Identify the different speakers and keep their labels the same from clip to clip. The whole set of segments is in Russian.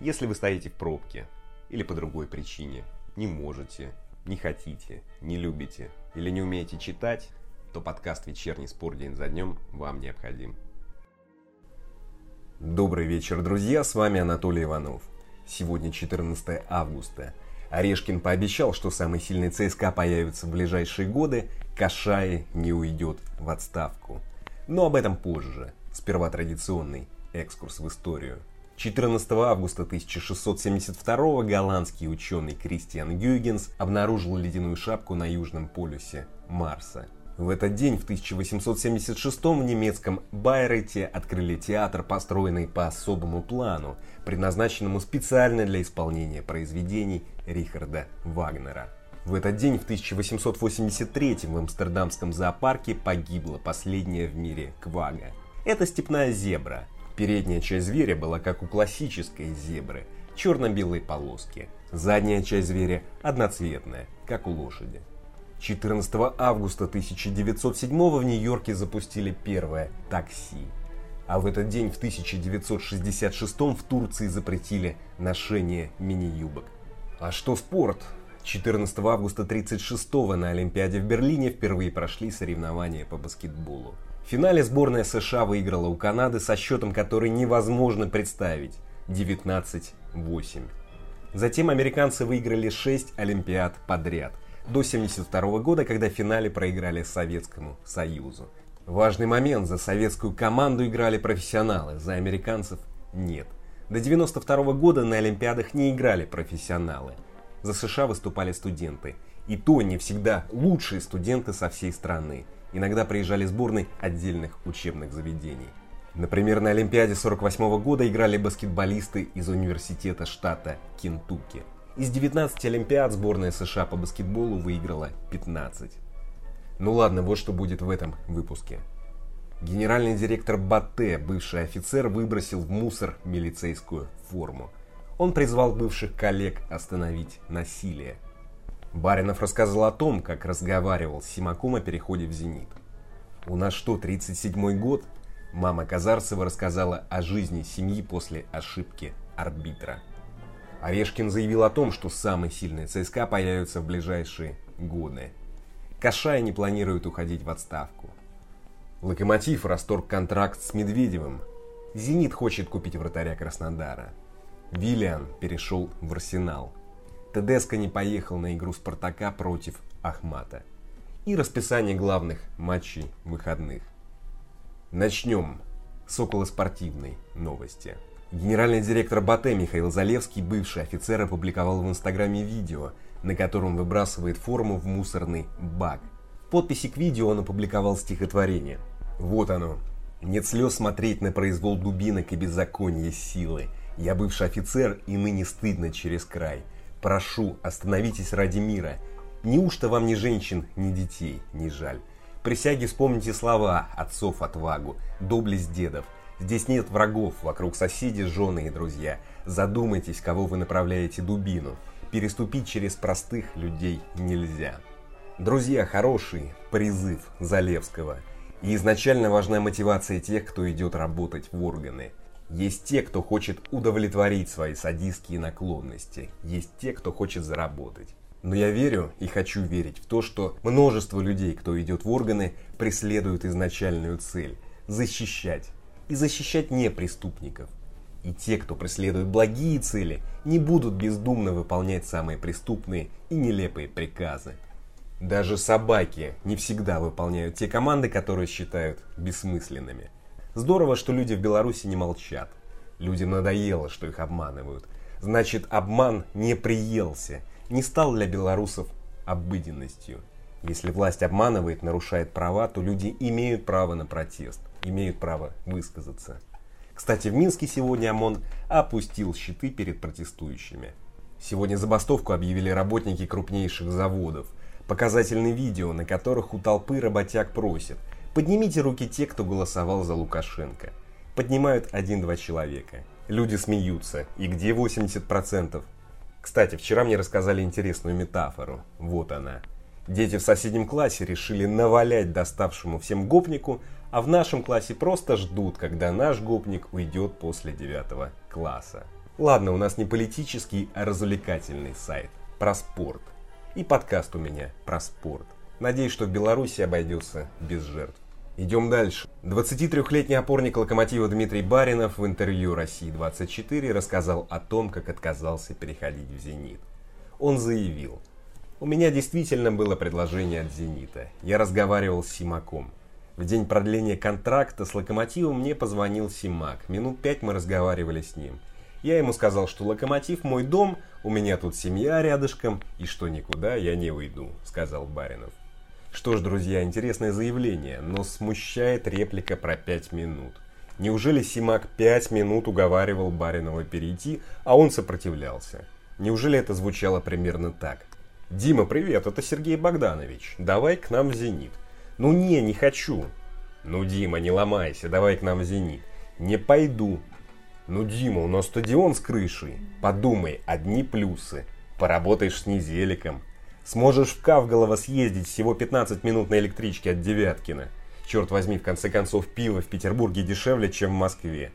Speaker 1: Если вы стоите в пробке или по другой причине, не можете, не хотите, не любите или не умеете читать, то подкаст «Вечерний спор день за днем» вам необходим. Добрый вечер, друзья, с вами Анатолий Иванов. Сегодня 14 августа. Орешкин пообещал, что самый сильный ЦСКА появится в ближайшие годы, Кашай не уйдет в отставку. Но об этом позже. Сперва традиционный экскурс в историю – 14 августа 1672 голландский ученый Кристиан Гюйгенс обнаружил ледяную шапку на южном полюсе Марса. В этот день, в 1876 в немецком Байрете открыли театр, построенный по особому плану, предназначенному специально для исполнения произведений Рихарда Вагнера. В этот день, в 1883 в Амстердамском зоопарке погибла последняя в мире квага. Это степная зебра – Передняя часть зверя была как у классической зебры, черно-белые полоски. Задняя часть зверя одноцветная, как у лошади. 14 августа 1907 в Нью-Йорке запустили первое такси. А в этот день в 1966 в Турции запретили ношение мини-юбок. А что спорт? 14 августа 1936 на Олимпиаде в Берлине впервые прошли соревнования по баскетболу. В финале сборная США выиграла у Канады со счетом, который невозможно представить – 19-8. Затем американцы выиграли 6 Олимпиад подряд, до 1972 года, когда в финале проиграли Советскому Союзу. Важный момент, за советскую команду играли профессионалы, за американцев – нет. До 1992 года на Олимпиадах не играли профессионалы. За США выступали студенты. И то не всегда лучшие студенты со всей страны – иногда приезжали сборные отдельных учебных заведений. Например, на Олимпиаде 48 года играли баскетболисты из университета штата Кентукки. Из 19 Олимпиад сборная США по баскетболу выиграла 15. Ну ладно, вот что будет в этом выпуске. Генеральный директор Батте, бывший офицер, выбросил в мусор милицейскую форму. Он призвал бывших коллег остановить насилие – Баринов рассказал о том, как разговаривал с Симаком о переходе в «Зенит». «У нас что, 37-й год?» Мама Казарцева рассказала о жизни семьи после ошибки арбитра. Орешкин заявил о том, что самый сильный ЦСКА появится в ближайшие годы. Кашай не планирует уходить в отставку. Локомотив расторг контракт с Медведевым. Зенит хочет купить вратаря Краснодара. Виллиан перешел в Арсенал. Тедеско не поехал на игру Спартака против Ахмата. И расписание главных матчей выходных. Начнем с околоспортивной новости. Генеральный директор Батэ Михаил Залевский, бывший офицер, опубликовал в инстаграме видео, на котором выбрасывает форму в мусорный бак. В подписи к видео он опубликовал стихотворение. Вот оно. Нет слез смотреть на произвол дубинок и беззаконие силы. Я бывший офицер, и ныне стыдно через край. Прошу, остановитесь ради мира. Неужто вам ни женщин, ни детей не жаль? Присяги вспомните слова отцов отвагу, доблесть дедов. Здесь нет врагов, вокруг соседи, жены и друзья. Задумайтесь, кого вы направляете дубину. Переступить через простых людей нельзя. Друзья, хороший призыв Залевского. И изначально важна мотивация тех, кто идет работать в органы. Есть те, кто хочет удовлетворить свои садистские наклонности. Есть те, кто хочет заработать. Но я верю и хочу верить в то, что множество людей, кто идет в органы, преследуют изначальную цель – защищать. И защищать не преступников. И те, кто преследует благие цели, не будут бездумно выполнять самые преступные и нелепые приказы. Даже собаки не всегда выполняют те команды, которые считают бессмысленными – Здорово, что люди в Беларуси не молчат. Людям надоело, что их обманывают. Значит, обман не приелся, не стал для белорусов обыденностью. Если власть обманывает, нарушает права, то люди имеют право на протест, имеют право высказаться. Кстати, в Минске сегодня ОМОН опустил щиты перед протестующими. Сегодня забастовку объявили работники крупнейших заводов. Показательные видео, на которых у толпы работяг просят – Поднимите руки те, кто голосовал за Лукашенко. Поднимают один-два человека. Люди смеются. И где 80%? Кстати, вчера мне рассказали интересную метафору. Вот она. Дети в соседнем классе решили навалять доставшему всем гопнику, а в нашем классе просто ждут, когда наш гопник уйдет после девятого класса. Ладно, у нас не политический, а развлекательный сайт. Про спорт. И подкаст у меня про спорт. Надеюсь, что в Беларуси обойдется без жертв. Идем дальше. 23-летний опорник «Локомотива» Дмитрий Баринов в интервью «России-24» рассказал о том, как отказался переходить в «Зенит». Он заявил, «У меня действительно было предложение от «Зенита». Я разговаривал с Симаком. В день продления контракта с «Локомотивом» мне позвонил Симак. Минут пять мы разговаривали с ним. Я ему сказал, что «Локомотив» мой дом, у меня тут семья рядышком, и что никуда я не уйду», — сказал Баринов. Что ж, друзья, интересное заявление, но смущает реплика про пять минут. Неужели Симак пять минут уговаривал Баринова перейти, а он сопротивлялся? Неужели это звучало примерно так? «Дима, привет, это Сергей Богданович. Давай к нам в «Зенит». «Ну не, не хочу». «Ну, Дима, не ломайся, давай к нам в «Зенит». «Не пойду». «Ну, Дима, у нас стадион с крышей. Подумай, одни плюсы. Поработаешь с Низеликом, Сможешь в Кавголово съездить всего 15 минут на электричке от Девяткина. Черт возьми, в конце концов, пиво в Петербурге дешевле, чем в Москве.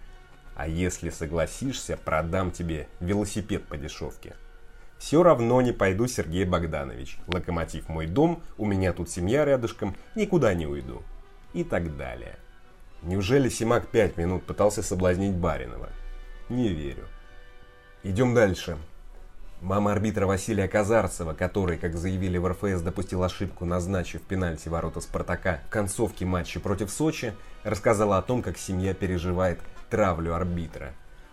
Speaker 1: А если согласишься, продам тебе велосипед по дешевке. Все равно не пойду, Сергей Богданович. Локомотив мой дом, у меня тут семья рядышком, никуда не уйду. И так далее. Неужели Симак пять минут пытался соблазнить Баринова? Не верю. Идем дальше. Мама арбитра Василия Казарцева, который, как заявили в РФС, допустил ошибку, назначив пенальти ворота Спартака в концовке матча против Сочи, рассказала о том, как семья переживает травлю арбитра.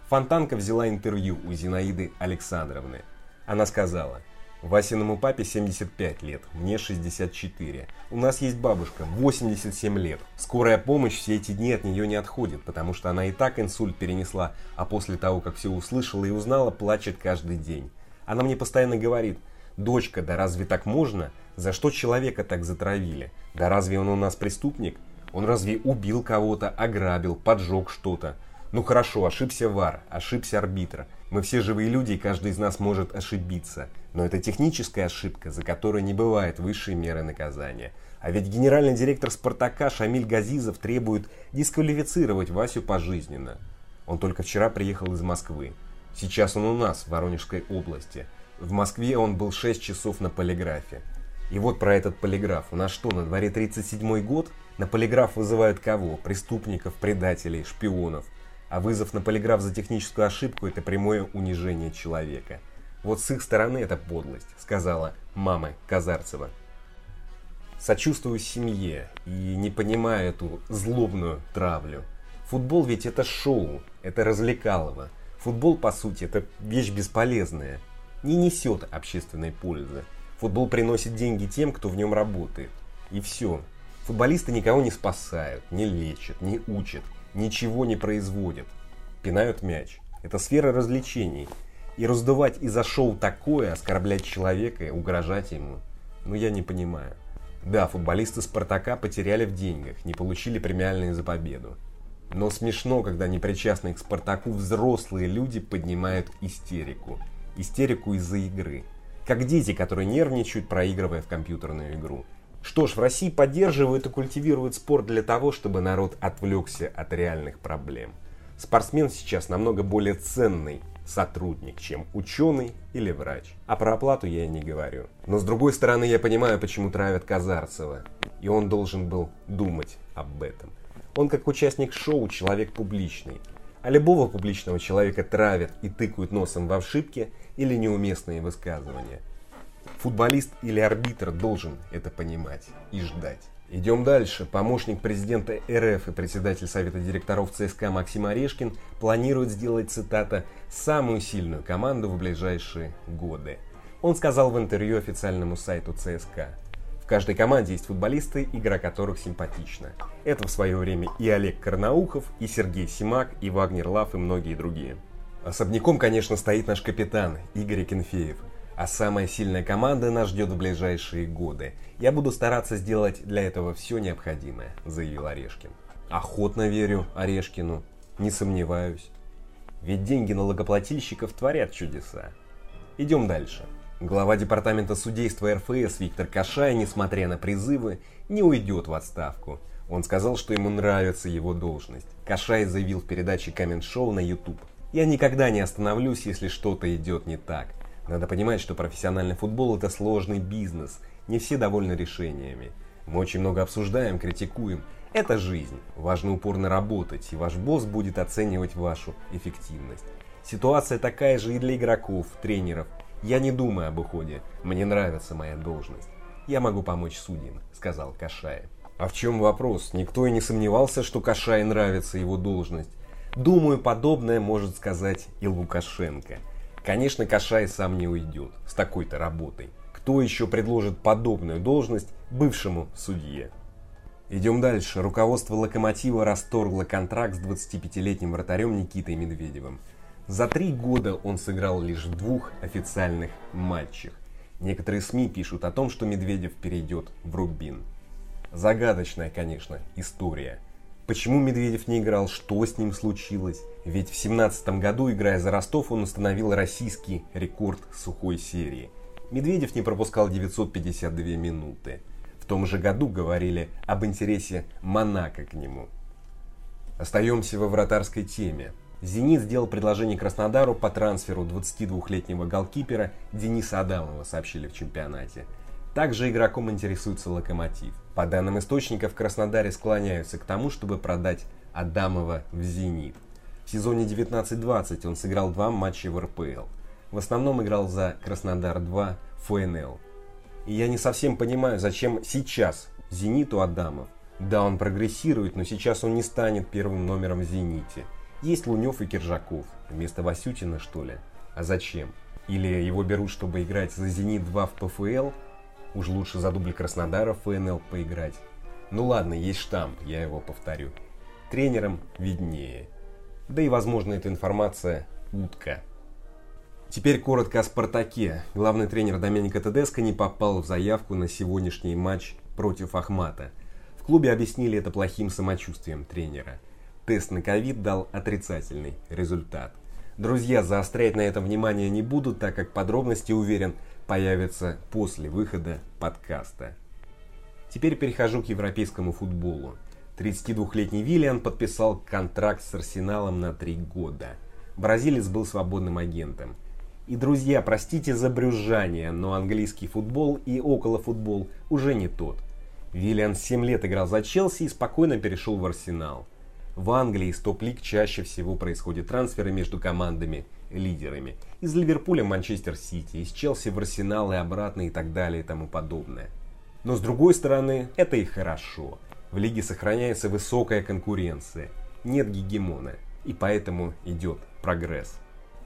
Speaker 1: Фонтанка взяла интервью у Зинаиды Александровны. Она сказала, Васиному папе 75 лет, мне 64. У нас есть бабушка, 87 лет. Скорая помощь все эти дни от нее не отходит, потому что она и так инсульт перенесла, а после того, как все услышала и узнала, плачет каждый день. Она мне постоянно говорит, дочка, да разве так можно? За что человека так затравили? Да разве он у нас преступник? Он разве убил кого-то, ограбил, поджег что-то? Ну хорошо, ошибся вар, ошибся арбитр. Мы все живые люди, и каждый из нас может ошибиться. Но это техническая ошибка, за которую не бывает высшей меры наказания. А ведь генеральный директор «Спартака» Шамиль Газизов требует дисквалифицировать Васю пожизненно. Он только вчера приехал из Москвы. Сейчас он у нас, в Воронежской области. В Москве он был 6 часов на полиграфе. И вот про этот полиграф. У нас что, на дворе 37 год? На полиграф вызывают кого? Преступников, предателей, шпионов. А вызов на полиграф за техническую ошибку – это прямое унижение человека. Вот с их стороны это подлость, сказала мама Казарцева. Сочувствую семье и не понимаю эту злобную травлю. Футбол ведь это шоу, это развлекалово. Футбол, по сути, это вещь бесполезная, не несет общественной пользы. Футбол приносит деньги тем, кто в нем работает. И все. Футболисты никого не спасают, не лечат, не учат, ничего не производят. Пинают мяч. Это сфера развлечений. И раздувать из-за шоу такое, оскорблять человека и угрожать ему, ну я не понимаю. Да, футболисты Спартака потеряли в деньгах, не получили премиальные за победу. Но смешно, когда непричастные к Спартаку взрослые люди поднимают истерику. Истерику из-за игры. Как дети, которые нервничают, проигрывая в компьютерную игру. Что ж, в России поддерживают и культивируют спорт для того, чтобы народ отвлекся от реальных проблем. Спортсмен сейчас намного более ценный сотрудник, чем ученый или врач. А про оплату я и не говорю. Но с другой стороны, я понимаю, почему травят Казарцева. И он должен был думать об этом. Он как участник шоу человек публичный, а любого публичного человека травят и тыкают носом в ошибки или неуместные высказывания. Футболист или арбитр должен это понимать и ждать. Идем дальше. Помощник президента РФ и председатель Совета директоров ЦСКА Максим Орешкин планирует сделать, цитата, «самую сильную команду в ближайшие годы». Он сказал в интервью официальному сайту ЦСКА каждой команде есть футболисты, игра которых симпатична. Это в свое время и Олег Карнаухов, и Сергей Симак, и Вагнер Лав, и многие другие. Особняком, конечно, стоит наш капитан Игорь Кенфеев. А самая сильная команда нас ждет в ближайшие годы. Я буду стараться сделать для этого все необходимое, заявил Орешкин. Охотно верю Орешкину, не сомневаюсь. Ведь деньги налогоплательщиков творят чудеса. Идем дальше. Глава департамента судейства РФС Виктор Кашай, несмотря на призывы, не уйдет в отставку. Он сказал, что ему нравится его должность. Кашай заявил в передаче Коммент Шоу на YouTube. Я никогда не остановлюсь, если что-то идет не так. Надо понимать, что профессиональный футбол это сложный бизнес. Не все довольны решениями. Мы очень много обсуждаем, критикуем. Это жизнь. Важно упорно работать, и ваш босс будет оценивать вашу эффективность. Ситуация такая же и для игроков, тренеров. Я не думаю об уходе. Мне нравится моя должность. Я могу помочь судьям, сказал Кашаев. А в чем вопрос? Никто и не сомневался, что Кашай нравится его должность. Думаю, подобное может сказать и Лукашенко. Конечно, Кашай сам не уйдет с такой-то работой. Кто еще предложит подобную должность бывшему судье? Идем дальше. Руководство «Локомотива» расторгло контракт с 25-летним вратарем Никитой Медведевым. За три года он сыграл лишь в двух официальных матчах. Некоторые СМИ пишут о том, что Медведев перейдет в Рубин. Загадочная, конечно, история. Почему Медведев не играл, что с ним случилось? Ведь в 17 году, играя за Ростов, он установил российский рекорд сухой серии. Медведев не пропускал 952 минуты. В том же году говорили об интересе Монако к нему. Остаемся во вратарской теме. «Зенит» сделал предложение Краснодару по трансферу 22-летнего голкипера Дениса Адамова, сообщили в чемпионате. Также игроком интересуется «Локомотив». По данным источников, Краснодаре склоняются к тому, чтобы продать Адамова в «Зенит». В сезоне 19-20 он сыграл два матча в РПЛ. В основном играл за Краснодар-2 ФНЛ. И я не совсем понимаю, зачем сейчас «Зениту» Адамов. Да, он прогрессирует, но сейчас он не станет первым номером в «Зените». Есть Лунев и Киржаков. Вместо Васютина, что ли? А зачем? Или его берут, чтобы играть за «Зенит-2» в ПФЛ? Уж лучше за дубль Краснодара в ФНЛ поиграть. Ну ладно, есть штамп, я его повторю. Тренерам виднее. Да и, возможно, эта информация утка. Теперь коротко о «Спартаке». Главный тренер Доменико Тедеско не попал в заявку на сегодняшний матч против Ахмата. В клубе объяснили это плохим самочувствием тренера – Тест на ковид дал отрицательный результат. Друзья, заострять на этом внимание не буду, так как подробности, уверен, появятся после выхода подкаста. Теперь перехожу к европейскому футболу. 32-летний Виллиан подписал контракт с Арсеналом на 3 года. Бразилец был свободным агентом. И, друзья, простите за брюзжание, но английский футбол и околофутбол уже не тот. Виллиан 7 лет играл за Челси и спокойно перешел в Арсенал. В Англии из топ-лиг чаще всего происходят трансферы между командами-лидерами. Из Ливерпуля в Манчестер Сити, из Челси в Арсенал и обратно и так далее и тому подобное. Но с другой стороны, это и хорошо. В лиге сохраняется высокая конкуренция, нет гегемона, и поэтому идет прогресс.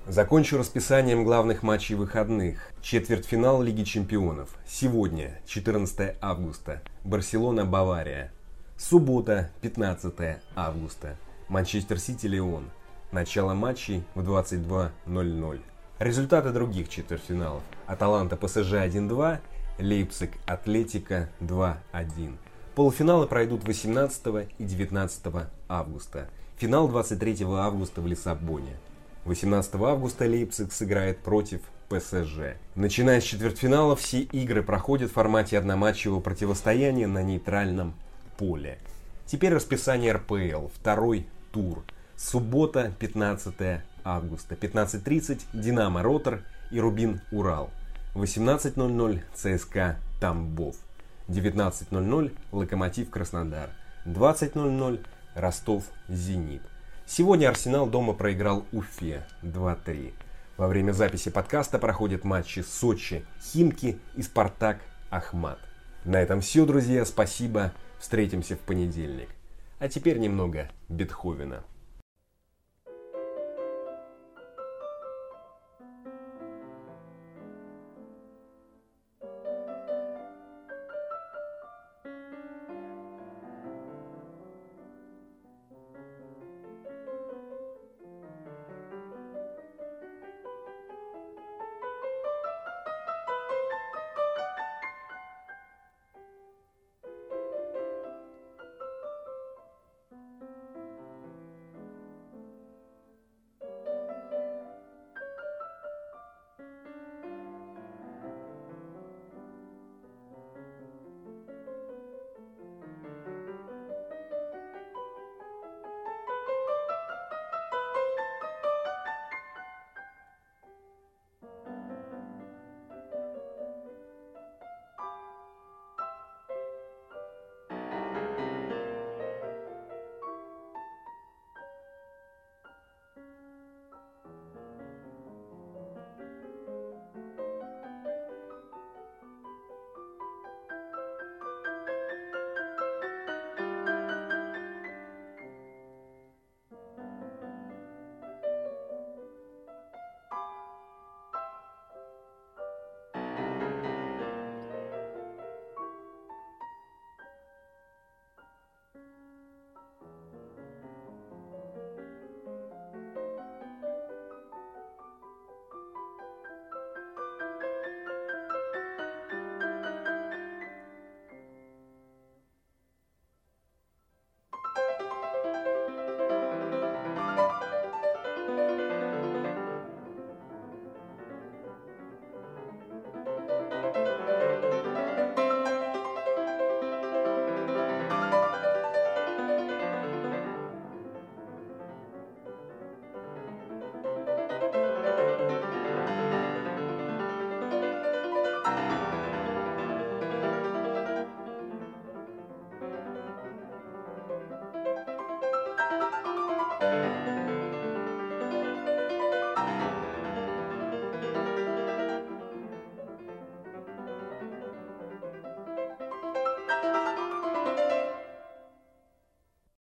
Speaker 1: Закончу расписанием главных матчей выходных. Четвертьфинал Лиги Чемпионов. Сегодня, 14 августа. Барселона-Бавария. Суббота, 15 августа. Манчестер Сити-Леон. Начало матчей в 22.00. Результаты других четвертьфиналов. Аталанта ПСЖ 1-2, Лейпциг Атлетика 2-1. Полуфиналы пройдут 18 и 19 августа. Финал 23 августа в Лиссабоне. 18 августа Лейпциг сыграет против ПСЖ. Начиная с четвертьфинала, все игры проходят в формате одноматчевого противостояния на нейтральном поле. Теперь расписание РПЛ. Второй тур. Суббота, 15 августа. 15.30 Динамо Ротор и Рубин Урал. 18.00 ЦСКА Тамбов. 19.00 Локомотив Краснодар. 20.00 Ростов Зенит. Сегодня Арсенал дома проиграл Уфе 2-3. Во время записи подкаста проходят матчи Сочи, Химки и Спартак Ахмат. На этом все, друзья. Спасибо. Встретимся в понедельник. А теперь немного Бетховена.